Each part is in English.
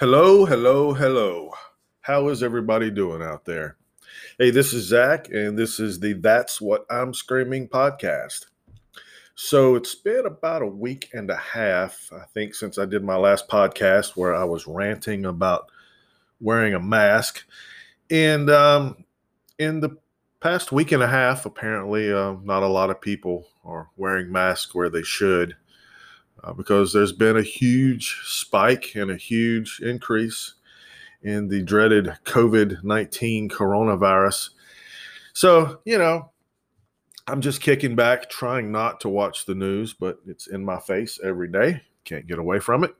Hello, hello, hello. How is everybody doing out there? Hey, this is Zach, and this is the That's What I'm Screaming podcast. So it's been about a week and a half, I think, since I did my last podcast where I was ranting about wearing a mask. And um, in the past week and a half, apparently, uh, not a lot of people are wearing masks where they should uh, because there's been a huge spike and a huge increase in the dreaded COVID 19 coronavirus. So, you know, I'm just kicking back, trying not to watch the news, but it's in my face every day. Can't get away from it.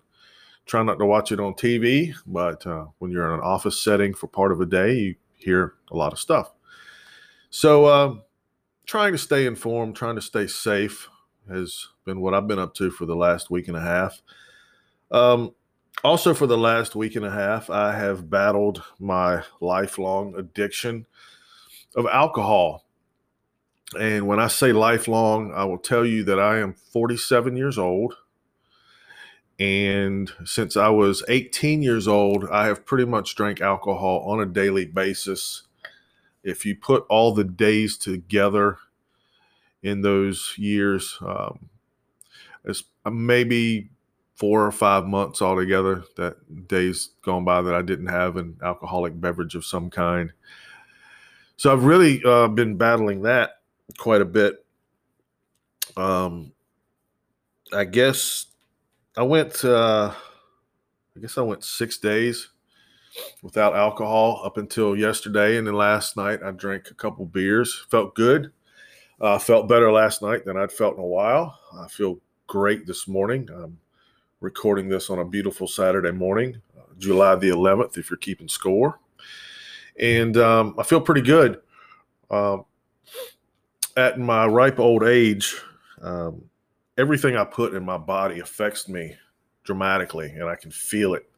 Try not to watch it on TV, but uh, when you're in an office setting for part of a day, you hear a lot of stuff. So, uh, trying to stay informed, trying to stay safe has been what I've been up to for the last week and a half. Um, also, for the last week and a half, I have battled my lifelong addiction of alcohol. And when I say lifelong, I will tell you that I am 47 years old. And since I was 18 years old, I have pretty much drank alcohol on a daily basis. If you put all the days together in those years, um, it's maybe four or five months altogether that days gone by that I didn't have an alcoholic beverage of some kind. So I've really uh, been battling that quite a bit. Um, I guess I went. Uh, I guess I went six days without alcohol up until yesterday, and then last night I drank a couple beers. Felt good. Uh, felt better last night than I'd felt in a while. I feel great this morning. I'm recording this on a beautiful Saturday morning, uh, July the 11th, if you're keeping score. And um, I feel pretty good. Um, at my ripe old age, um, everything I put in my body affects me dramatically, and I can feel it,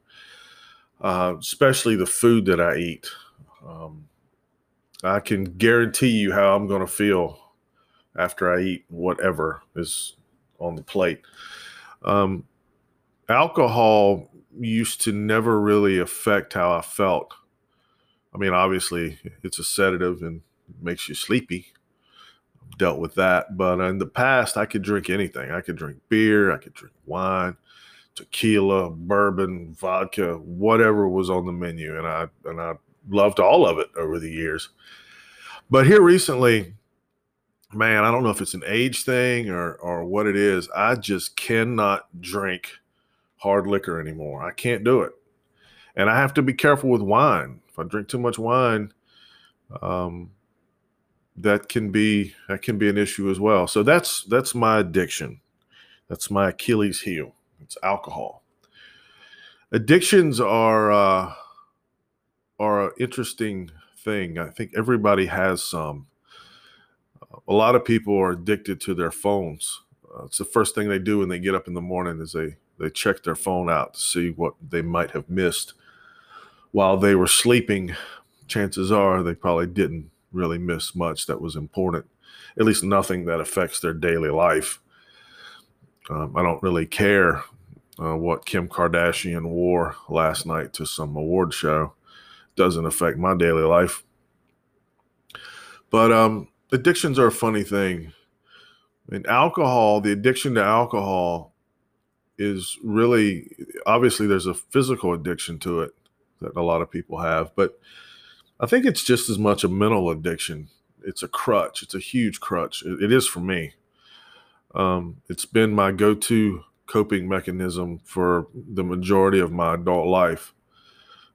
uh, especially the food that I eat. Um, I can guarantee you how I'm going to feel after I eat whatever is on the plate. Um, alcohol used to never really affect how I felt. I mean, obviously, it's a sedative and makes you sleepy. I've dealt with that. But in the past, I could drink anything. I could drink beer, I could drink wine, tequila, bourbon, vodka, whatever was on the menu. And I and I loved all of it over the years. But here recently, man, I don't know if it's an age thing or or what it is. I just cannot drink hard liquor anymore. I can't do it, and I have to be careful with wine. If I drink too much wine, um, that can be that can be an issue as well. So that's that's my addiction. That's my Achilles heel. It's alcohol. Addictions are uh, are an interesting thing. I think everybody has some a lot of people are addicted to their phones. Uh, it's the first thing they do when they get up in the morning is they they check their phone out to see what they might have missed while they were sleeping. Chances are they probably didn't really miss much that was important, at least nothing that affects their daily life. Um, I don't really care uh, what Kim Kardashian wore last night to some award show. Doesn't affect my daily life. But um, addictions are a funny thing. And alcohol, the addiction to alcohol is really obviously there's a physical addiction to it that a lot of people have, but I think it's just as much a mental addiction. It's a crutch. It's a huge crutch. it, it is for me. Um, it's been my go-to coping mechanism for the majority of my adult life.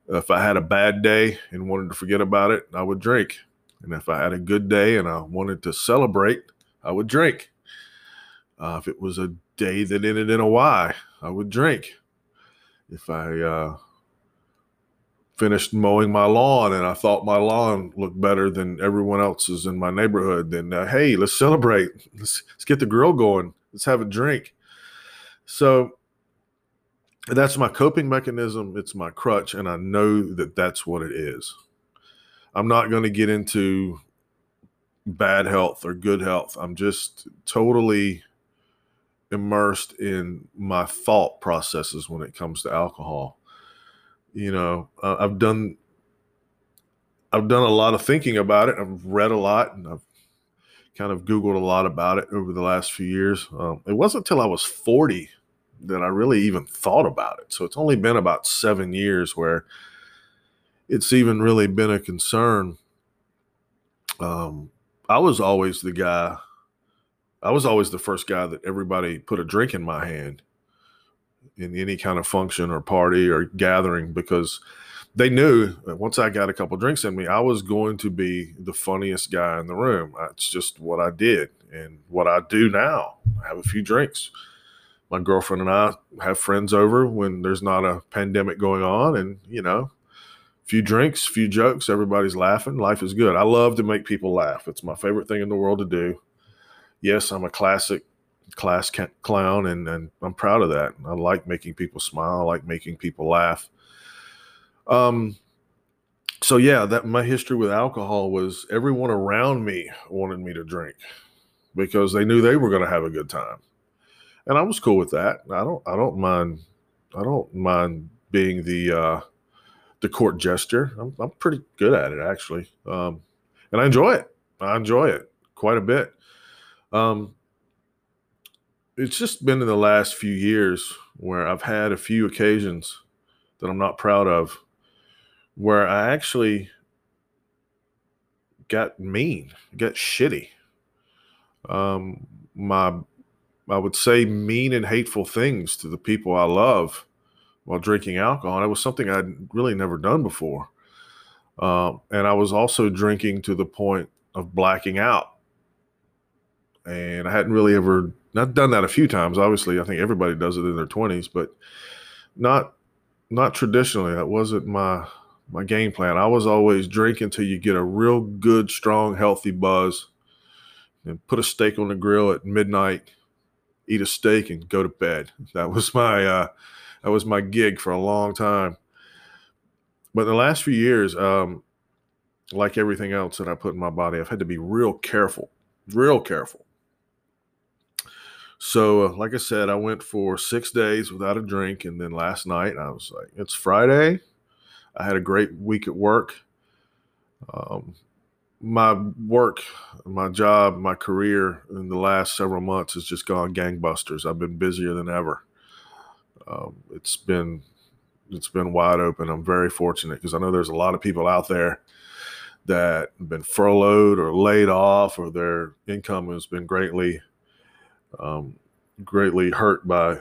If I had a bad day and wanted to forget about it, I would drink. And if I had a good day and I wanted to celebrate, I would drink. Uh, if it was a day that ended in a Y, I would drink. If I uh, finished mowing my lawn and I thought my lawn looked better than everyone else's in my neighborhood, then uh, hey, let's celebrate. Let's, let's get the grill going. Let's have a drink. So that's my coping mechanism. It's my crutch, and I know that that's what it is. I'm not going to get into bad health or good health. I'm just totally immersed in my thought processes when it comes to alcohol. you know, uh, I've done I've done a lot of thinking about it. I've read a lot and I've kind of Googled a lot about it over the last few years. Um, it wasn't until I was 40 that I really even thought about it. So it's only been about seven years where it's even really been a concern. Um, I was always the guy, I was always the first guy that everybody put a drink in my hand in any kind of function or party or gathering because they knew once I got a couple drinks in me, I was going to be the funniest guy in the room. That's just what I did and what I do now. I have a few drinks. My girlfriend and I have friends over when there's not a pandemic going on, and you know, few drinks, few jokes, everybody's laughing. Life is good. I love to make people laugh. It's my favorite thing in the world to do. Yes, I'm a classic class clown, and, and I'm proud of that. I like making people smile. I like making people laugh um, so yeah, that my history with alcohol was everyone around me wanted me to drink because they knew they were going to have a good time, and I was cool with that. I don't, I don't mind, I don't mind being the uh, the court jester. I'm, I'm pretty good at it actually, um, and I enjoy it. I enjoy it quite a bit. Um, it's just been in the last few years where I've had a few occasions that I'm not proud of where I actually got mean, got shitty. Um, my, I would say mean and hateful things to the people I love while drinking alcohol. And it was something I'd really never done before. Um, and I was also drinking to the point of blacking out. And I hadn't really ever not done that a few times. Obviously, I think everybody does it in their twenties, but not not traditionally. That wasn't my my game plan. I was always drink until you get a real good, strong, healthy buzz, and put a steak on the grill at midnight, eat a steak, and go to bed. That was my uh, that was my gig for a long time. But the last few years, um, like everything else that I put in my body, I've had to be real careful, real careful. So, uh, like I said, I went for six days without a drink, and then last night I was like, "It's Friday. I had a great week at work. Um, my work, my job, my career in the last several months has just gone gangbusters. I've been busier than ever. Um, it's been it's been wide open. I'm very fortunate because I know there's a lot of people out there that have been furloughed or laid off, or their income has been greatly um, greatly hurt by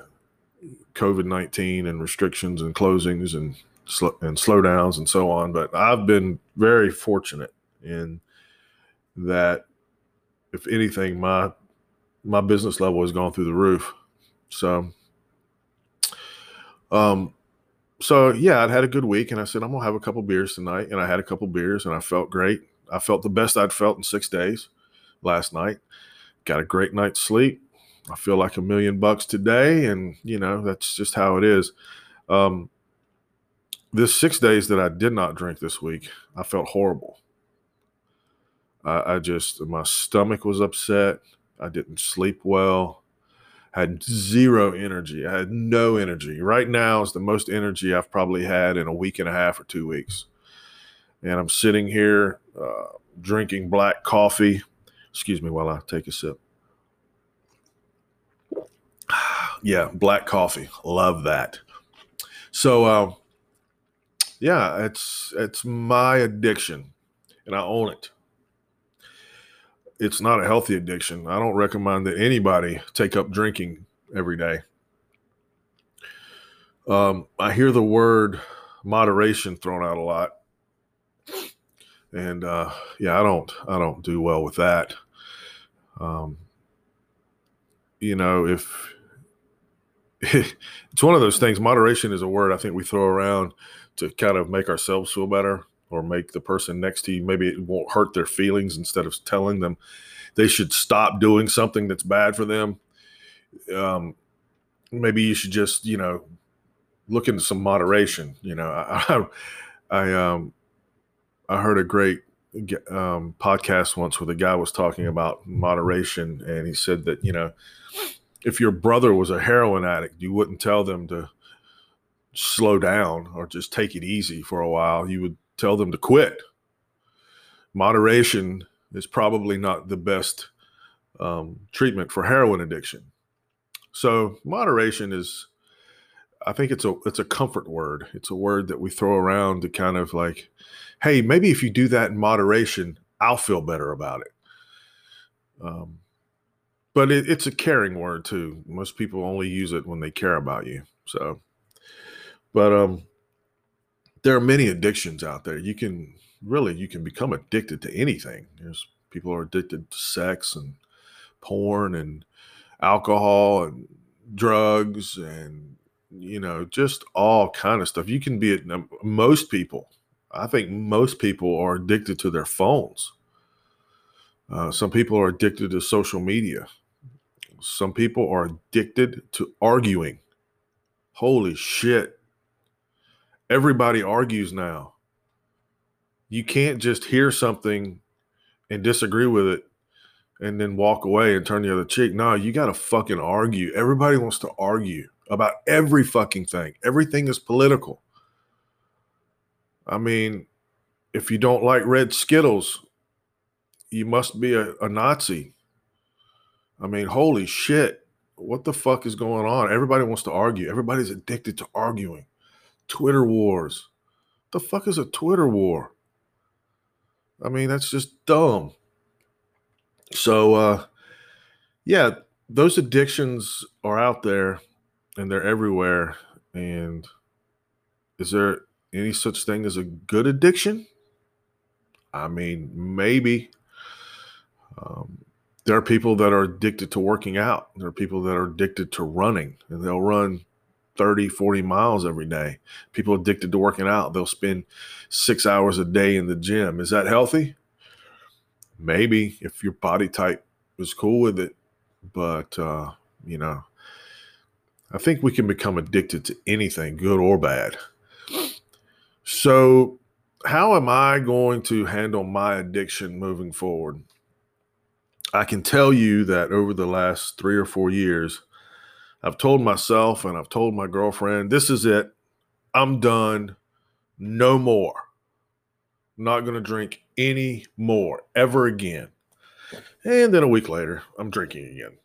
COVID 19 and restrictions and closings and and slowdowns and so on. But I've been very fortunate in that, if anything, my my business level has gone through the roof. So, um, so yeah, I'd had a good week, and I said I'm gonna have a couple beers tonight, and I had a couple beers, and I felt great. I felt the best I'd felt in six days last night. Got a great night's sleep. I feel like a million bucks today, and you know that's just how it is. Um, this six days that I did not drink this week, I felt horrible. I, I just my stomach was upset. I didn't sleep well. Had zero energy. I had no energy. Right now is the most energy I've probably had in a week and a half or two weeks. And I'm sitting here uh, drinking black coffee. Excuse me while I take a sip. yeah, black coffee. Love that. So, uh, yeah, it's it's my addiction, and I own it. It's not a healthy addiction. I don't recommend that anybody take up drinking every day. Um, I hear the word moderation thrown out a lot, and uh, yeah, I don't I don't do well with that. Um, you know, if it's one of those things, moderation is a word I think we throw around to kind of make ourselves feel better or make the person next to you maybe it won't hurt their feelings instead of telling them they should stop doing something that's bad for them. Um, maybe you should just you know look into some moderation you know. I i, I um i heard a great um, podcast once where the guy was talking about moderation and he said that you know if your brother was a heroin addict you wouldn't tell them to slow down or just take it easy for a while, you would tell them to quit. Moderation is probably not the best um, treatment for heroin addiction. So moderation is, I think it's a it's a comfort word. It's a word that we throw around to kind of like, hey, maybe if you do that in moderation, I'll feel better about it. Um, but it, it's a caring word too. Most people only use it when they care about you. So, but um, there are many addictions out there. You can really you can become addicted to anything. There's people are addicted to sex and porn and alcohol and drugs and you know just all kind of stuff. You can be most people i think most people are addicted to their phones. Uh, some people are addicted to social media. Some people are addicted to arguing. Holy shit everybody argues now you can't just hear something and disagree with it and then walk away and turn the other cheek. No, you got to fucking argue. Everybody wants to argue about every fucking thing. Everything is political. I mean, if you don't like red Skittles, you must be a, a Nazi. I mean, holy shit. What the fuck is going on? Everybody wants to argue. Everybody's addicted to arguing. Twitter wars. The fuck is a Twitter war? I mean, that's just dumb. So, uh, yeah, those addictions are out there and they're everywhere. And is there any such thing as a good addiction? I mean, maybe. Um, there are people that are addicted to working out. There are people that are addicted to running, and they'll run 30, 40 miles every day. People addicted to working out, they'll spend six hours a day in the gym. Is that healthy? maybe if your body type was cool with it. But, uh, you know, I think we can become addicted to anything, good or bad. So, how am I going to handle my addiction moving forward? I can tell you that over the last three or four years, I've told myself and I've told my girlfriend, this is it. I'm done. No more. not going to drink any more ever again. And then a week later, I'm drinking again.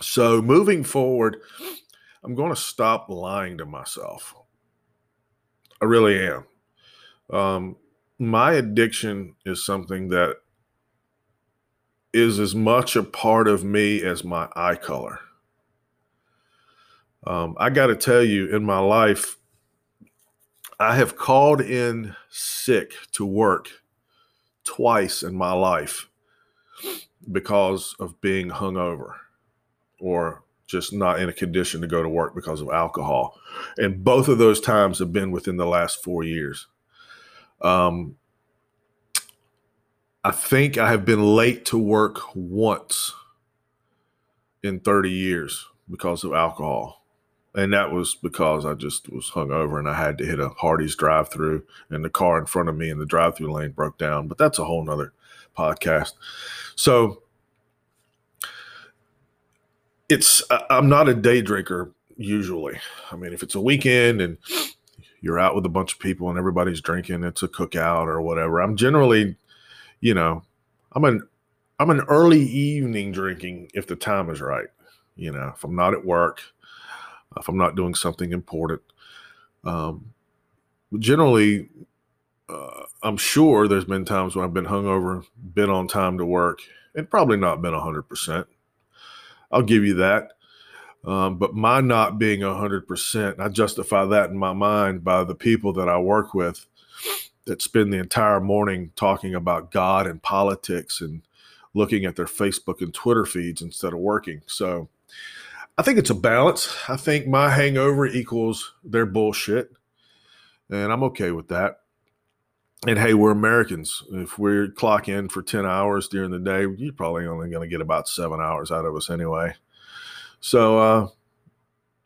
So moving forward, I'm going to stop lying to myself. I really am. Um, my addiction is something that is as much a part of me as my eye color. Um, I got to tell you, in my life, I have called in sick to work twice in my life because of being hungover or just not in a condition to go to work because of alcohol. And both of those times have been within the last four years. Um, I think I have been late to work once in 30 years because of alcohol and that was because I just was hungover and I had to hit a Hardee's drive-through, and the car in front of me in the drive-through lane broke down. But that's a whole nother podcast. So it's I'm not a day drinker usually. I mean, if it's a weekend and you're out with a bunch of people and everybody's drinking, it's a cookout or whatever. I'm generally, you know, I'm an I'm an early evening drinking if the time is right. You know, if I'm not at work if I'm not doing something important. Um, generally, uh, I'm sure there's been times when I've been hungover, been on time to work, and probably not been 100%. I'll give you that. Um, but my not being 100%, I justify that in my mind by the people that I work with that spend the entire morning talking about God and politics and looking at their Facebook and Twitter feeds instead of working. So, I think it's a balance. I think my hangover equals their bullshit, and I'm okay with that. And hey, we're Americans. If we clock in for 10 hours during the day, you're probably only going to get about seven hours out of us anyway. So, uh,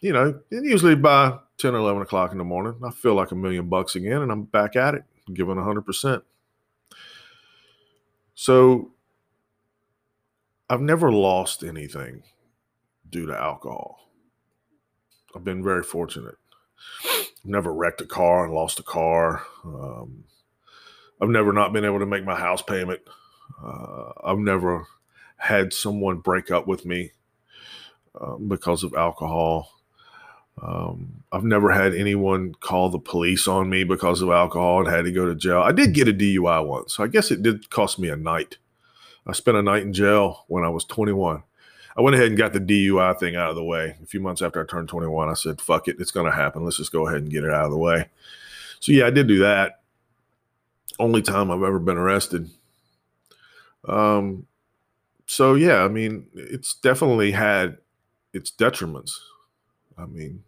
you know, usually by 10 or 11 o'clock in the morning, I feel like a million bucks again and I'm back at it, giving 100%. So, I've never lost anything due to alcohol. I've been very fortunate. never wrecked a car and lost a car. Um, I've never not been able to make my house payment. Uh, I've never had someone break up with me um, because of alcohol. Um, I've never had anyone call the police on me because of alcohol and had to go to jail. I did get a DUI once, so I guess it did cost me a night. I spent a night in jail when I was 21. I went ahead and got the DUI thing out of the way. A few months after I turned 21, I said, fuck it, it's going to happen. Let's just go ahead and get it out of the way. So, yeah, I did do that. Only time I've ever been arrested. Um, so, yeah, I mean, it's definitely had its detriments. I mean,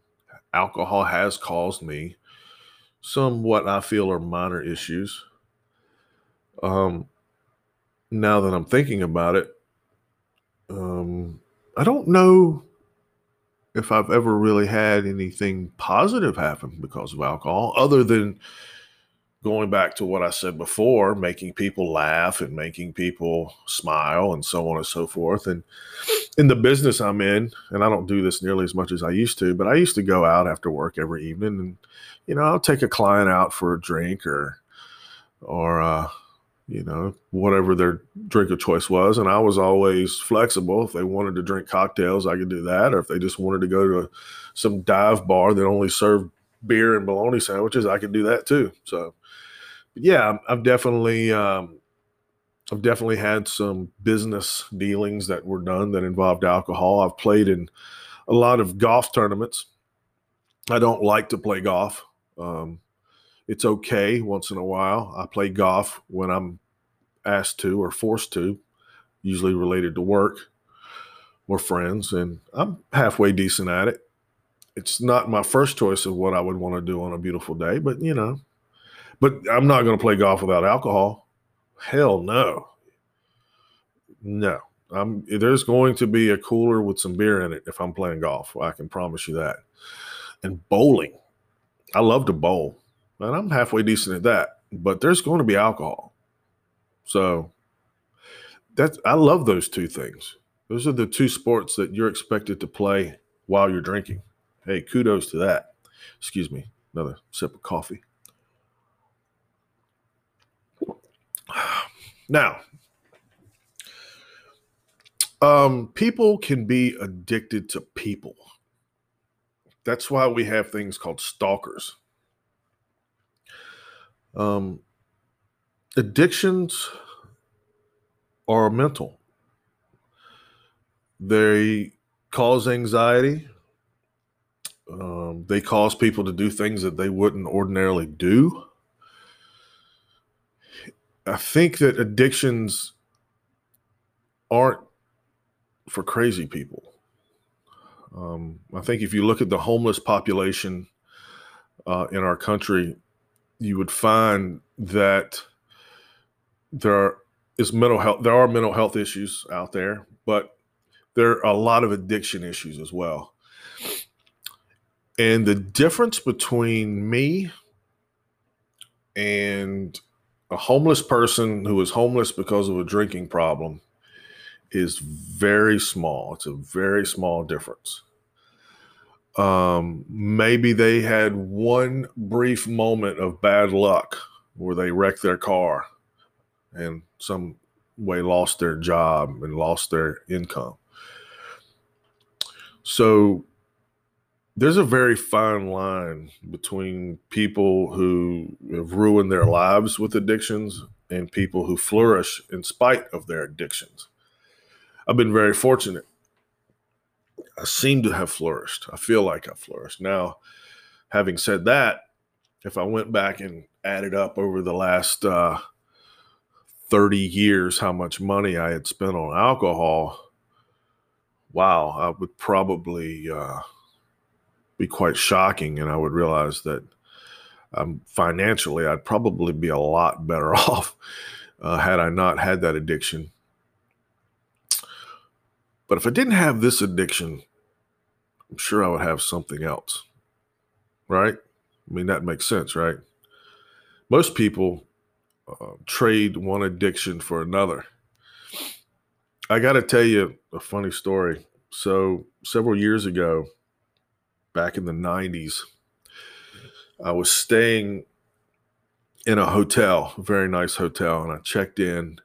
alcohol has caused me some what I feel are minor issues. Um, now that I'm thinking about it, um, I don't know if I've ever really had anything positive happen because of alcohol, other than going back to what I said before, making people laugh and making people smile and so on and so forth. And in the business I'm in, and I don't do this nearly as much as I used to, but I used to go out after work every evening and, you know, I'll take a client out for a drink or, or, uh, you know, whatever their drink of choice was. And I was always flexible. If they wanted to drink cocktails, I could do that. Or if they just wanted to go to some dive bar that only served beer and bologna sandwiches, I could do that too. So, yeah, I've definitely, um, I've definitely had some business dealings that were done that involved alcohol. I've played in a lot of golf tournaments. I don't like to play golf. Um, it's okay once in a while. I play golf when I'm asked to or forced to, usually related to work or friends, and I'm halfway decent at it. It's not my first choice of what I would want to do on a beautiful day, but you know, but I'm not going to play golf without alcohol. Hell no. No. I'm there's going to be a cooler with some beer in it if I'm playing golf. I can promise you that. And bowling. I love to bowl and I'm halfway decent at that. But there's going to be alcohol, so that's I love those two things. Those are the two sports that you're expected to play while you're drinking. Hey, kudos to that. Excuse me, another sip of coffee. Now, um, people can be addicted to people. That's why we have things called stalkers. Um, addictions are mental. They cause anxiety. Um, they cause people to do things that they wouldn't ordinarily do. I think that addictions aren't for crazy people. Um, I think if you look at the homeless population uh, in our country, you would find that there is mental health there are mental health issues out there but there are a lot of addiction issues as well. And the difference between me and a homeless person who is homeless because of a drinking problem is very small. It's a very small difference um, maybe they had one brief moment of bad luck where they wrecked their car and some way lost their job and lost their income. So there's a very fine line between people who have ruined their lives with addictions and people who flourish in spite of their addictions. I've been very fortunate I seem to have flourished. I feel like I flourished. Now, having said that, if I went back and added up over the last uh, 30 years how much money I had spent on alcohol, wow, I would probably uh, be quite shocking. And I would realize that um, financially, I'd probably be a lot better off uh, had I not had that addiction. But if I didn't have this addiction, I'm sure I would have something else. Right? I mean, that makes sense, right? Most people uh, trade one addiction for another. I got to tell you a funny story. So, several years ago, back in the 90s, I was staying in a hotel, a very nice hotel, and I checked in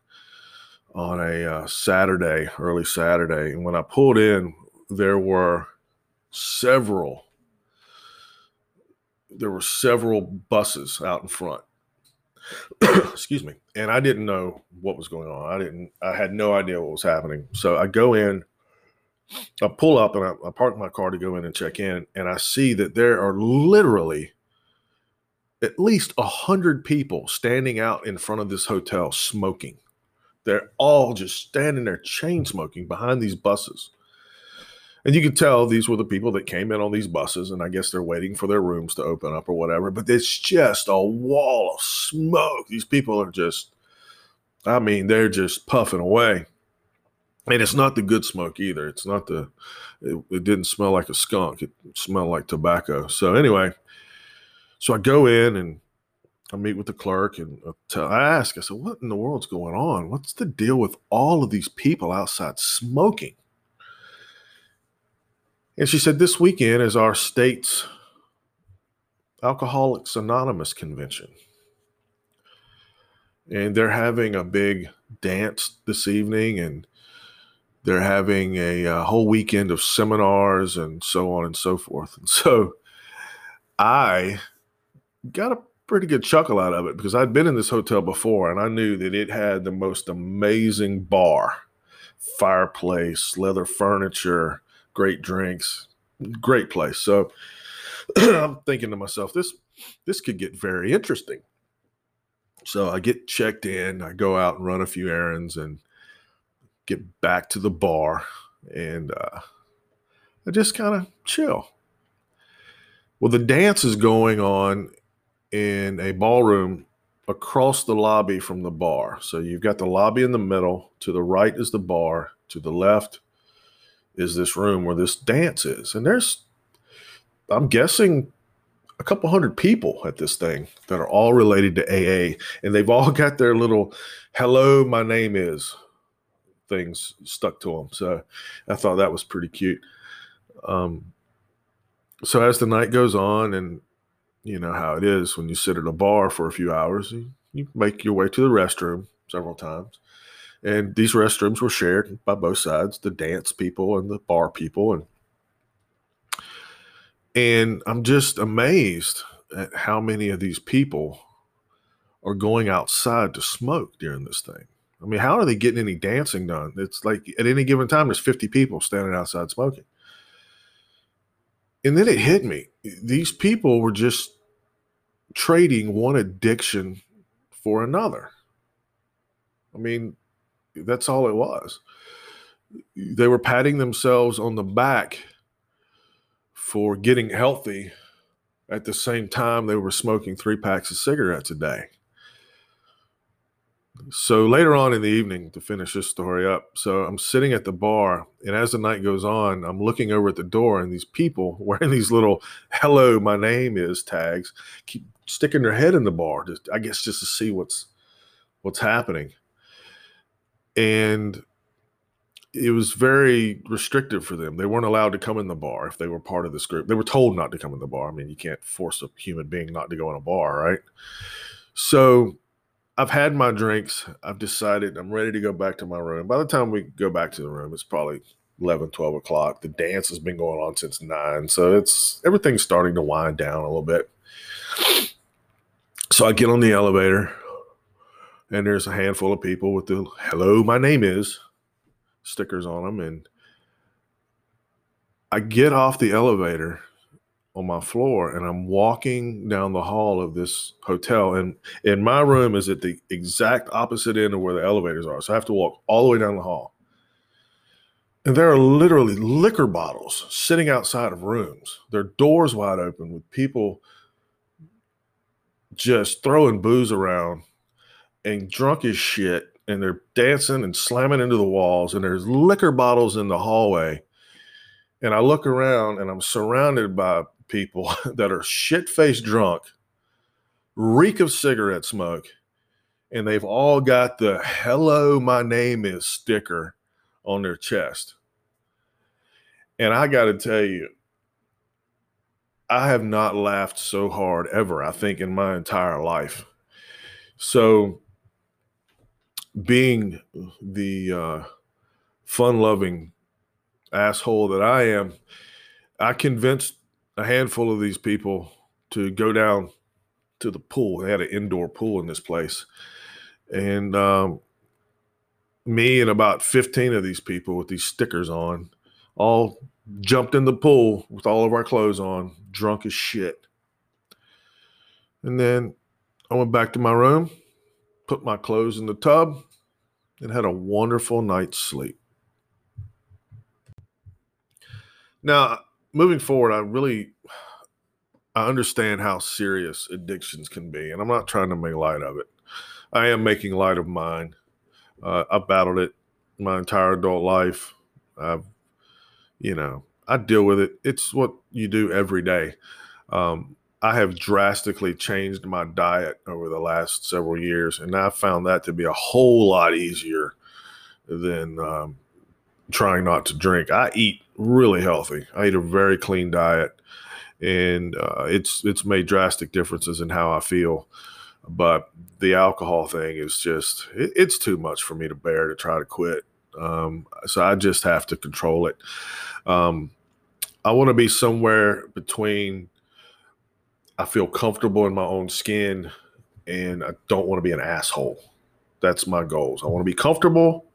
on a uh, Saturday, early Saturday. And when I pulled in, there were several there were several buses out in front. Excuse me. And I didn't know what was going on. I didn't I had no idea what was happening. So I go in I pull up and I, I park my car to go in and check in and I see that there are literally at least a hundred people standing out in front of this hotel smoking. They're all just standing there chain smoking behind these buses. And you could tell these were the people that came in on these buses, and I guess they're waiting for their rooms to open up or whatever. But it's just a wall of smoke. These people are just, I mean, they're just puffing away. And it's not the good smoke either. It's not the, it, it didn't smell like a skunk. It smelled like tobacco. So, anyway, so I go in and I meet with the clerk and I ask, I said, what in the world's going on? What's the deal with all of these people outside smoking? And she said, this weekend is our state's Alcoholics Anonymous convention. And they're having a big dance this evening and they're having a, a, whole weekend of seminars and so on and so forth. And so I got a pretty good chuckle out of it because I'd been in this hotel before and I knew that it had the most amazing bar, fireplace, leather furniture, great drinks, great place. So I'm thinking to myself, this this could get very interesting. So I get checked in, I go out and run a few errands and get back to the bar and uh, I just kind of chill. Well, the dance is going on in a ballroom across the lobby from the bar. So you've got the lobby in the middle. To the right is the bar. To the left is this room where this dance is. And there's, I'm guessing, a couple hundred people at this thing that are all related to AA. And they've all got their little, hello, my name is things stuck to them. So I thought that was pretty cute. Um, so as the night goes on and you know how it is when you sit at a bar for a few hours. You, you make your way to the restroom several times. And these restrooms were shared by both sides, the dance people and the bar people. And and I'm just amazed at how many of these people are going outside to smoke during this thing. I mean, how are they getting any dancing done? It's like at any given time, there's 50 people standing outside smoking. And then it hit me. These people were just trading one addiction for another. I mean, that's all it was. They were patting themselves on the back for getting healthy at the same time they were smoking three packs of cigarettes a day. So later on in the evening, to finish this story up, so I'm sitting at the bar, and as the night goes on, I'm looking over at the door, and these people wearing these little "Hello, my name is" tags keep sticking their head in the bar, just, I guess, just to see what's what's happening. And it was very restrictive for them. They weren't allowed to come in the bar if they were part of this group. They were told not to come in the bar. I mean, you can't force a human being not to go in a bar, right? So I've had my drinks. I've decided I'm ready to go back to my room. By the time we go back to the room, it's probably 11, 12 o'clock. The dance has been going on since nine. So it's everything's starting to wind down a little bit. So I get on the elevator and there's a handful of people with the hello, my name is stickers on them. And I get off the elevator on my floor and I'm walking down the hall of this hotel. And and my room is at the exact opposite end of where the elevators are. So I have to walk all the way down the hall. And there are literally liquor bottles sitting outside of rooms. Their doors wide open with people just throwing booze around and drunk as shit. And they're dancing and slamming into the walls. And there's liquor bottles in the hallway. And I look around and I'm surrounded by people that are shit faced drunk, reek of cigarette smoke, and they've all got the hello, my name is sticker on their chest. And I got to tell you, I have not laughed so hard ever, I think, in my entire life. So, being the uh, fun loving asshole that I am, I convinced a handful of these people to go down to the pool. They had an indoor pool in this place. And um, me and about 15 of these people with these stickers on all jumped in the pool with all of our clothes on, drunk as shit. And then I went back to my room, put my clothes in the tub, and had a wonderful night's sleep. Now, moving forward, I really I understand how serious addictions can be, and I'm not trying to make light of it. I am making light of mine. Uh, I've battled it my entire adult life. I've, you know, I deal with it. It's what you do every day. Um, I have drastically changed my diet over the last several years, and I found that to be a whole lot easier than um, trying not to drink. I eat really healthy. I eat a very clean diet, and uh, it's it's made drastic differences in how I feel. But the alcohol thing is just it, it's too much for me to bear to try to quit. Um, so I just have to control it. Um, I want to be somewhere between. I feel comfortable in my own skin, and I don't want to be an asshole. That's my goals. I want to be comfortable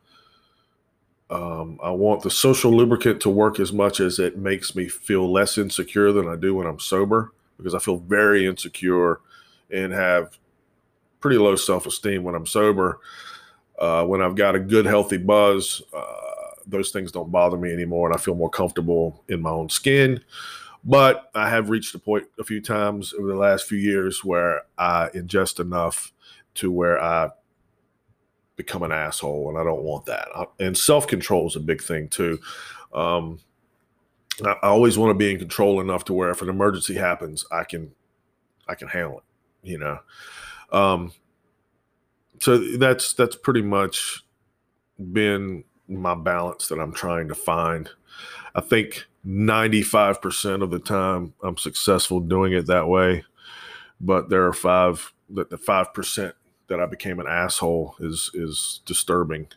um, I want the social lubricant to work as much as it makes me feel less insecure than I do when I'm sober because I feel very insecure and have pretty low self esteem when I'm sober. Uh, when I've got a good, healthy buzz, uh, those things don't bother me anymore and I feel more comfortable in my own skin. But I have reached a point a few times over the last few years where I ingest enough to where I become an asshole, and I don't want that. And self control is a big thing too. Um, I, always want to be in control enough to where if an emergency happens, I can I can handle it. You know. Um, so that's that's pretty much been my balance that I'm trying to find. I think 95% of the time I'm successful doing it that way, but there are five that the 5% that I became an asshole is is disturbing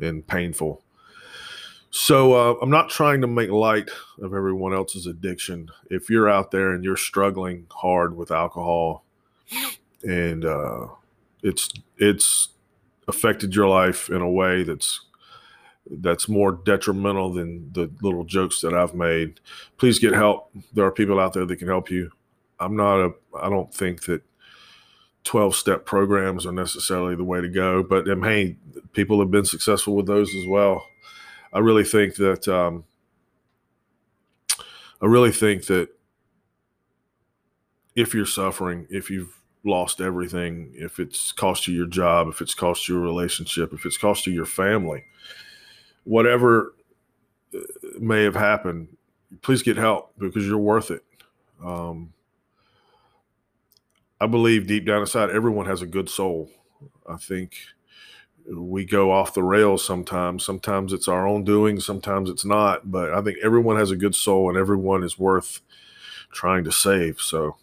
and painful. So uh, I'm not trying to make light of everyone else's addiction. If you're out there and you're struggling hard with alcohol, and uh, it's it's affected your life in a way that's that's more detrimental than the little jokes that I've made, please get help. There are people out there that can help you. I'm not a. I don't think that 12 step programs are necessarily the way to go. But um, hey, people have been successful with those as well. I really think that, um, I really think that if you're suffering, if you've lost everything, if it's cost you your job, if it's cost you a relationship, if it's cost you your family, whatever uh, may have happened, please get help because you're worth it. Um, I believe deep down inside, everyone has a good soul. I think we go off the rails sometimes. Sometimes it's our own doing, sometimes it's not. But I think everyone has a good soul and everyone is worth trying to save. So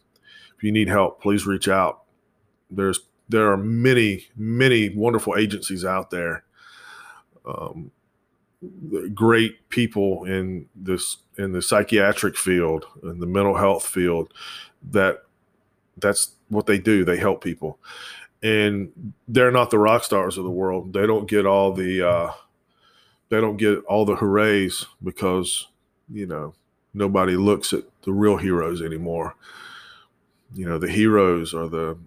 if you need help, please reach out. There's there are many, many wonderful agencies out there. Um, great people in this in the psychiatric field, in the mental health field that that's what they do. They help people, and they're not the rock stars of the world. They don't get all the uh, they don't get all the hoorays because you know nobody looks at the real heroes anymore. You know, the heroes are the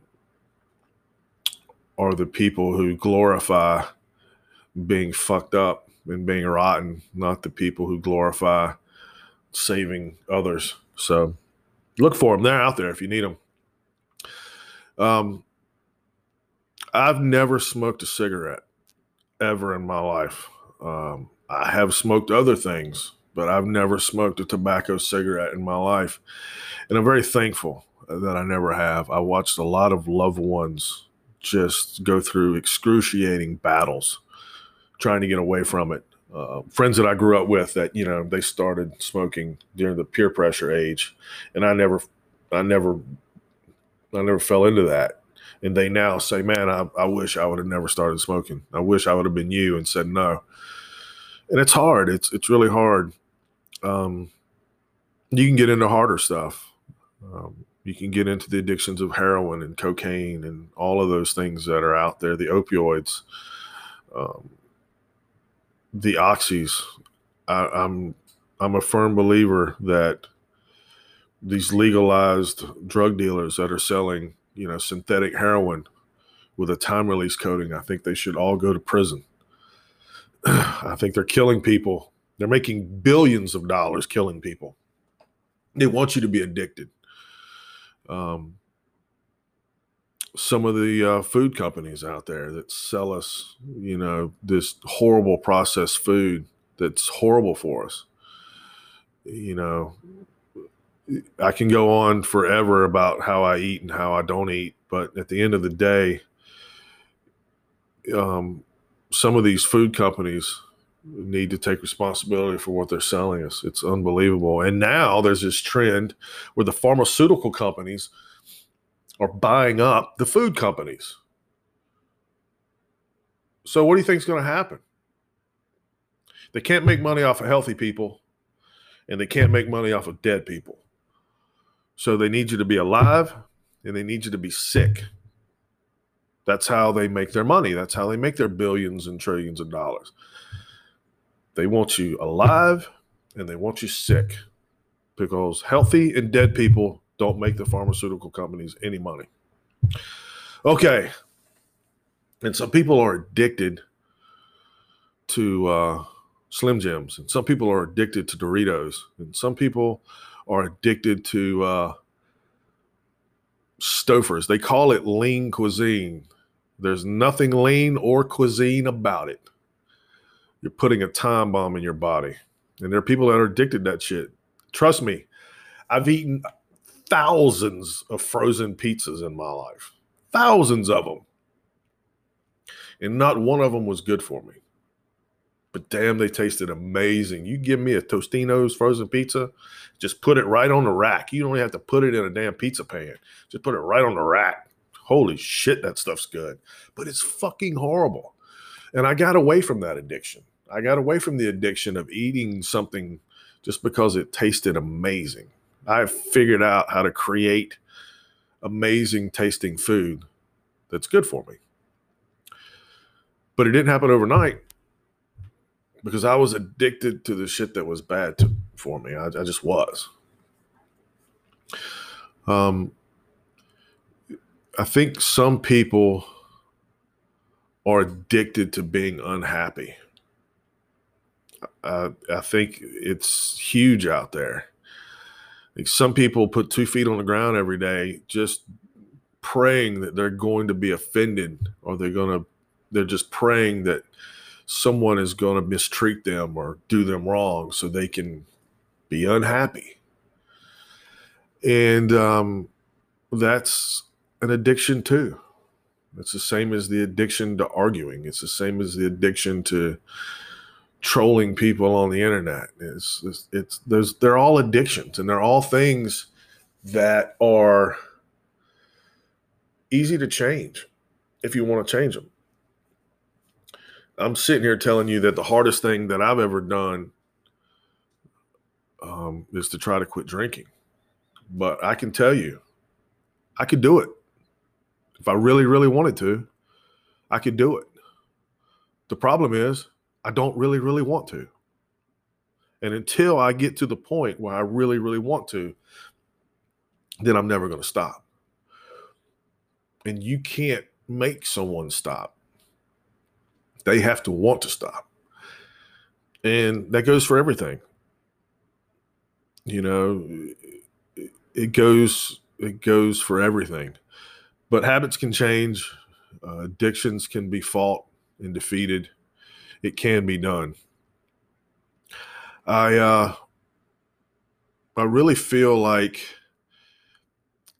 are the people who glorify being fucked up and being rotten, not the people who glorify saving others. So look for them. They're out there if you need them. Um, I've never smoked a cigarette ever in my life. Um, I have smoked other things, but I've never smoked a tobacco cigarette in my life. And I'm very thankful that I never have. I watched a lot of loved ones just go through excruciating battles trying to get away from it. uh, friends that I grew up with that you know they started smoking during the peer pressure age, and I never, I never, I never fell into that. And they now say, "Man, I, I wish I would have never started smoking. I wish I would have been you and said no." And it's hard. It's it's really hard. Um, you can get into harder stuff. Um, you can get into the addictions of heroin and cocaine and all of those things that are out there, the opioids, um, the oxys. I, I'm I'm a firm believer that these legalized drug dealers that are selling, you know, synthetic heroin with a time release coating, I think they should all go to prison. I think they're killing people. They're making billions of dollars killing people. They want you to be addicted um, some of the uh, food companies out there that sell us, you know, this horrible processed food that's horrible for us. You know, I can go on forever about how I eat and how I don't eat, but at the end of the day, um, some of these food companies need to take responsibility for what they're selling us. It's unbelievable. And now there's this trend where the pharmaceutical companies are buying up the food companies. So what do you think is going to happen? They can't make money off of healthy people and they can't make money off of dead people. So they need you to be alive and they need you to be sick. That's how they make their money. That's how they make their billions and trillions of dollars. They want you alive and they want you sick because healthy and dead people don't make the pharmaceutical companies any money. Okay. And some people are addicted to uh, Slim Jims, and some people are addicted to Doritos, and some people are addicted to uh, Stouffer's. They call it lean cuisine. There's nothing lean or cuisine about it you're putting a time bomb in your body. And there are people that are addicted to that shit. Trust me, I've eaten thousands of frozen pizzas in my life, thousands of them. And not one of them was good for me. But damn, they tasted amazing. You give me a Tostino's frozen pizza, just put it right on the rack. You don't have to put it in a damn pizza pan. Just put it right on the rack. Holy shit, that stuff's good. But it's fucking horrible. And I got away from that addiction. I got away from the addiction of eating something just because it tasted amazing. I figured out how to create amazing tasting food that's good for me. But it didn't happen overnight because I was addicted to the shit that was bad to, for me. I, I just was. Um, I think some people are addicted to being unhappy. Uh, I think it's huge out there. Like some people put two feet on the ground every day just praying that they're going to be offended or they're going to, they're just praying that someone is going to mistreat them or do them wrong so they can be unhappy. And um, that's an addiction too. It's the same as the addiction to arguing. It's the same as the addiction to trolling people on the internet. It's, it's, it's there's they're all addictions and they're all things that are easy to change if you want to change them. I'm sitting here telling you that the hardest thing that I've ever done um, is to try to quit drinking. But I can tell you, I could do it. If I really, really wanted to, I could do it. The problem is, I don't really, really want to. And until I get to the point where I really, really want to, then I'm never going to stop. And you can't make someone stop, they have to want to stop. And that goes for everything. You know, it goes it goes for everything. But habits can change, uh, addictions can be fought and defeated it can be done. I uh, I really feel like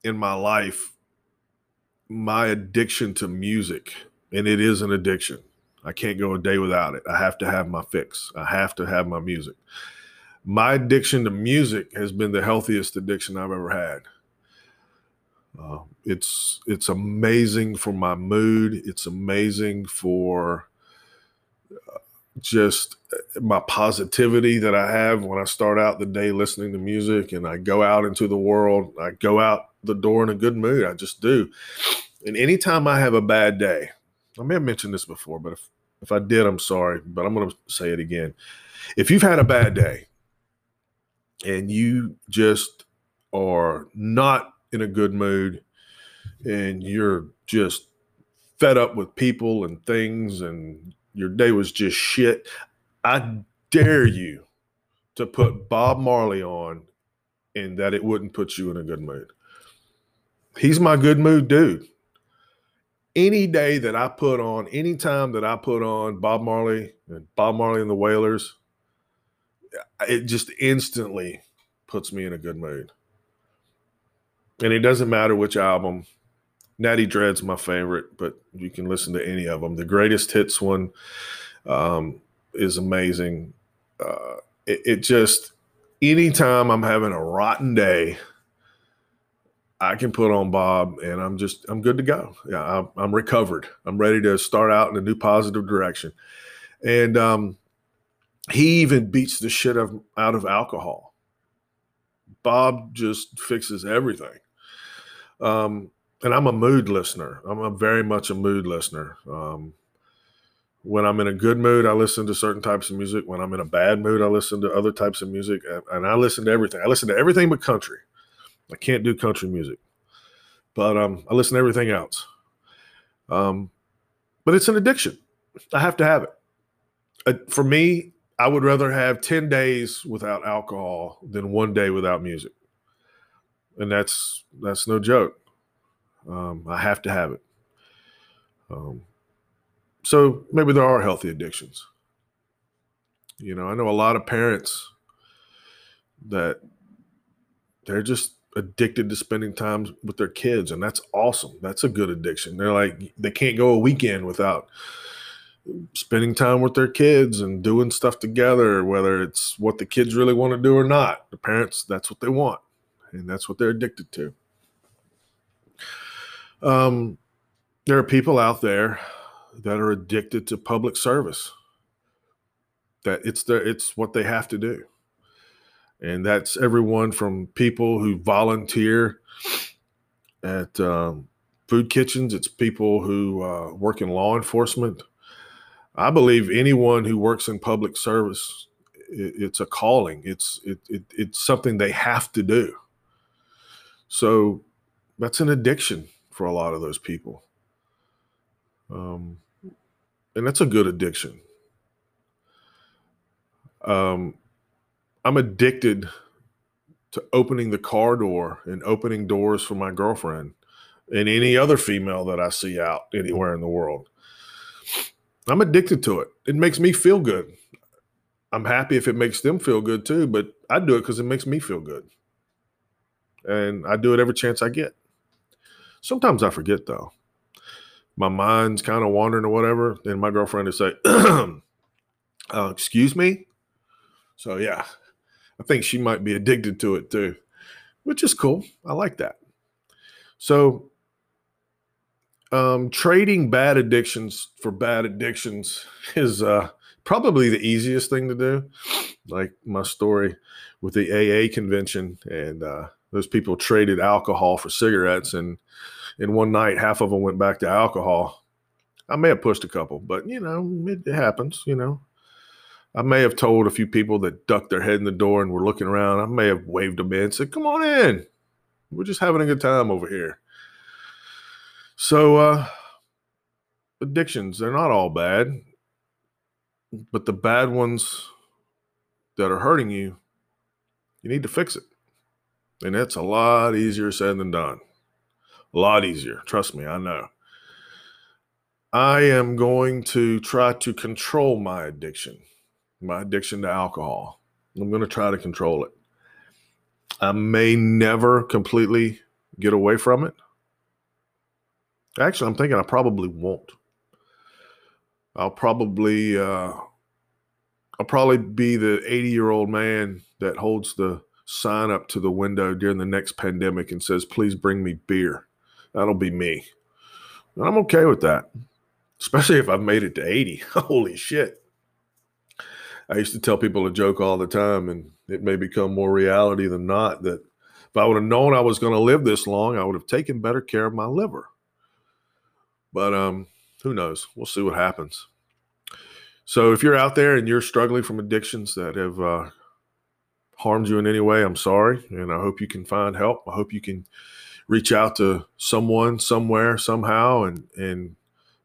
in my life, my addiction to music, and it is an addiction I can't go a day without it. I have to have my fix. I have to have my music. My addiction to music has been the healthiest addiction I've ever had. Uh, it's it's amazing for my mood. It's amazing for just uh, my positivity that I have when I start out the day listening to music and I go out into the world. I go out the door in a good mood. I just do. And anytime I have a bad day, I may have mentioned this before, but if, if I did, I'm sorry, but I'm going to say it again. If you've had a bad day and you just are not in a good mood and you're just fed up with people and things and your day was just shit, I dare you to put Bob Marley on and that it wouldn't put you in a good mood. He's my good mood dude any day that I put on, any time that I put on Bob Marley and Bob Marley and the Wailers, it just instantly puts me in a good mood. And it doesn't matter which album. Natty Dread's my favorite, but you can listen to any of them. The greatest hits one um, is amazing. Uh, it, it just, anytime I'm having a rotten day, I can put on Bob and I'm just I'm good to go. Yeah, I'm, I'm recovered. I'm ready to start out in a new positive direction. And um, he even beats the shit of, out of alcohol. Bob just fixes everything. Um, and I'm a mood listener. I'm a very much a mood listener. Um, when I'm in a good mood, I listen to certain types of music. When I'm in a bad mood, I listen to other types of music. And I listen to everything. I listen to everything but country. I can't do country music, but um, I listen to everything else. Um, but it's an addiction. I have to have it. Uh, for me, I would rather have 10 days without alcohol than one day without music. And that's that's no joke. Um, I have to have it. Um, so maybe there are healthy addictions. You know, I know a lot of parents that they're just addicted to spending time with their kids and that's awesome that's a good addiction they're like they can't go a weekend without spending time with their kids and doing stuff together whether it's what the kids really want to do or not the parents that's what they want and that's what they're addicted to um, there are people out there that are addicted to public service that it's their it's what they have to do and that's everyone from people who volunteer at um, food kitchens. It's people who uh, work in law enforcement. I believe anyone who works in public service, it, it's a calling. It's it, it, it's something they have to do. So that's an addiction for a lot of those people, um, and that's a good addiction. Um, I'm addicted to opening the car door and opening doors for my girlfriend and any other female that I see out anywhere in the world. I'm addicted to it. It makes me feel good. I'm happy if it makes them feel good too, but I do it because it makes me feel good. And I do it every chance I get. Sometimes I forget though. My mind's kind of wandering or whatever. Then my girlfriend will say, uh, Excuse me? So, yeah, I think she might be addicted to it too, which is cool. I like that. So, um, trading bad addictions for bad addictions is uh, probably the easiest thing to do. Like my story with the AA convention, and uh, those people traded alcohol for cigarettes, and in one night, half of them went back to alcohol. I may have pushed a couple, but you know, it happens. You know, I may have told a few people that ducked their head in the door and were looking around. I may have waved them in and said, Come on in. We're just having a good time over here. So, uh, addictions, they're not all bad, but the bad ones that are hurting you, you need to fix it. And that's a lot easier said than done. A lot easier. Trust me, I know. I am going to try to control my addiction my addiction to alcohol. I'm going to try to control it. I may never completely get away from it. Actually, I'm thinking I probably won't. I'll probably uh, I'll probably be the 80 year old man that holds the sign up to the window during the next pandemic and says, "Please bring me beer." That'll be me, and I'm okay with that, especially if I've made it to 80. Holy shit! I used to tell people a joke all the time, and it may become more reality than not that if I would have known I was going to live this long, I would have taken better care of my liver. But um, who knows? We'll see what happens. So if you're out there and you're struggling from addictions that have uh, harmed you in any way, I'm sorry, and I hope you can find help. I hope you can reach out to someone somewhere somehow and and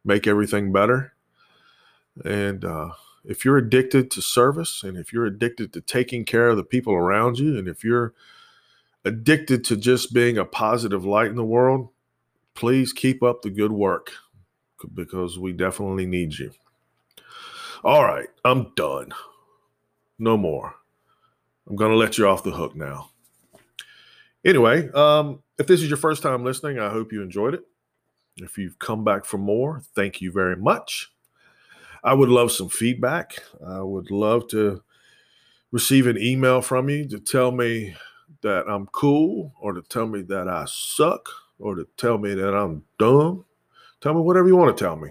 make everything better. And uh, if you're addicted to service, and if you're addicted to taking care of the people around you, and if you're addicted to just being a positive light in the world, please keep up the good work because we definitely need you. All right, I'm done. No more. I'm going to let you off the hook now. Anyway, um, if this is your first time listening, I hope you enjoyed it. If you've come back for more, thank you very much. I would love some feedback. I would love to receive an email from you to tell me that I'm cool or to tell me that I suck or to tell me that I'm dumb. Tell me whatever you want to tell me.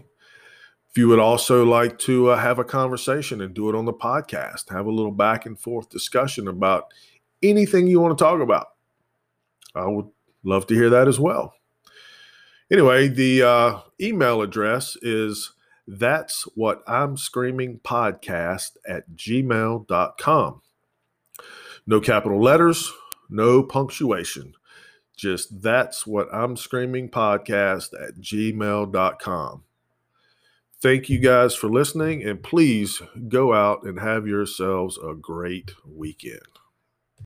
You would also like to uh, have a conversation and do it on the podcast, have a little back and forth discussion about anything you want to talk about, I would love to hear that as well. Anyway, the uh, email address is that's what I'm screaming podcast at gmail.com. No capital letters, no punctuation. Just that's what I'm screaming podcast at gmail.com. Thank you guys for listening, and please go out and have yourselves a great weekend.